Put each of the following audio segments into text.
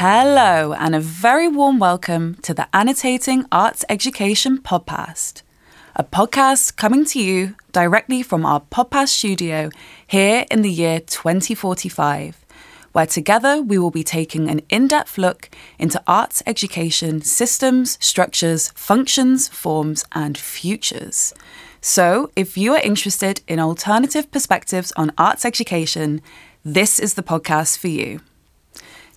Hello, and a very warm welcome to the Annotating Arts Education Podcast, a podcast coming to you directly from our podcast studio here in the year 2045, where together we will be taking an in depth look into arts education systems, structures, functions, forms, and futures. So, if you are interested in alternative perspectives on arts education, this is the podcast for you.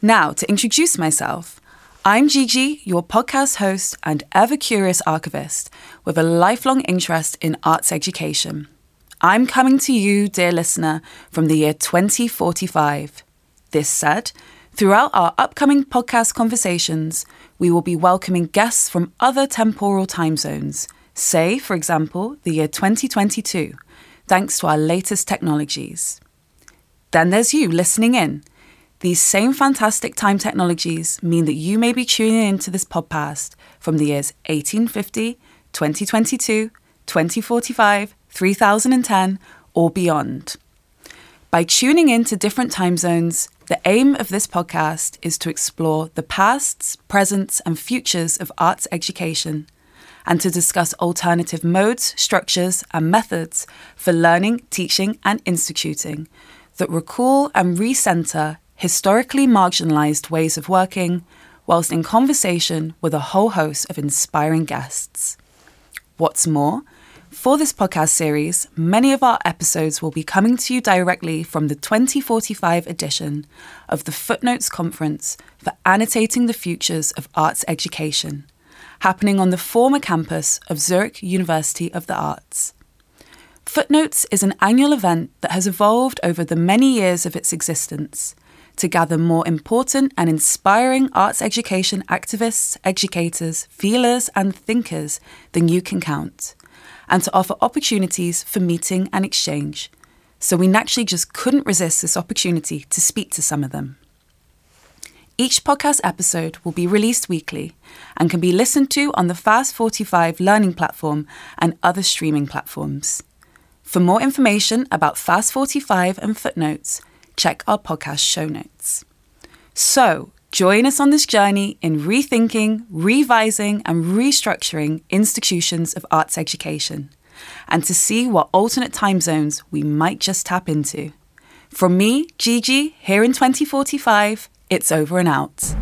Now, to introduce myself, I'm Gigi, your podcast host and ever curious archivist with a lifelong interest in arts education. I'm coming to you, dear listener, from the year 2045. This said, throughout our upcoming podcast conversations, we will be welcoming guests from other temporal time zones, say, for example, the year 2022, thanks to our latest technologies. Then there's you listening in these same fantastic time technologies mean that you may be tuning into this podcast from the years 1850, 2022, 2045, 3010, or beyond. By tuning into different time zones, the aim of this podcast is to explore the pasts, presents, and futures of arts education, and to discuss alternative modes, structures, and methods for learning, teaching, and instituting that recall and recenter historically marginalised ways of working, whilst in conversation with a whole host of inspiring guests. What's more, for this podcast series, many of our episodes will be coming to you directly from the 2045 edition of the Footnotes Conference for Annotating the Futures of Arts Education, happening on the former campus of Zurich University of the Arts. Footnotes is an annual event that has evolved over the many years of its existence to gather more important and inspiring arts education activists, educators, feelers, and thinkers than you can count, and to offer opportunities for meeting and exchange. So we naturally just couldn't resist this opportunity to speak to some of them. Each podcast episode will be released weekly and can be listened to on the Fast 45 learning platform and other streaming platforms. For more information about Fast 45 and footnotes, check our podcast show notes. So, join us on this journey in rethinking, revising, and restructuring institutions of arts education, and to see what alternate time zones we might just tap into. From me, Gigi, here in 2045, it's over and out.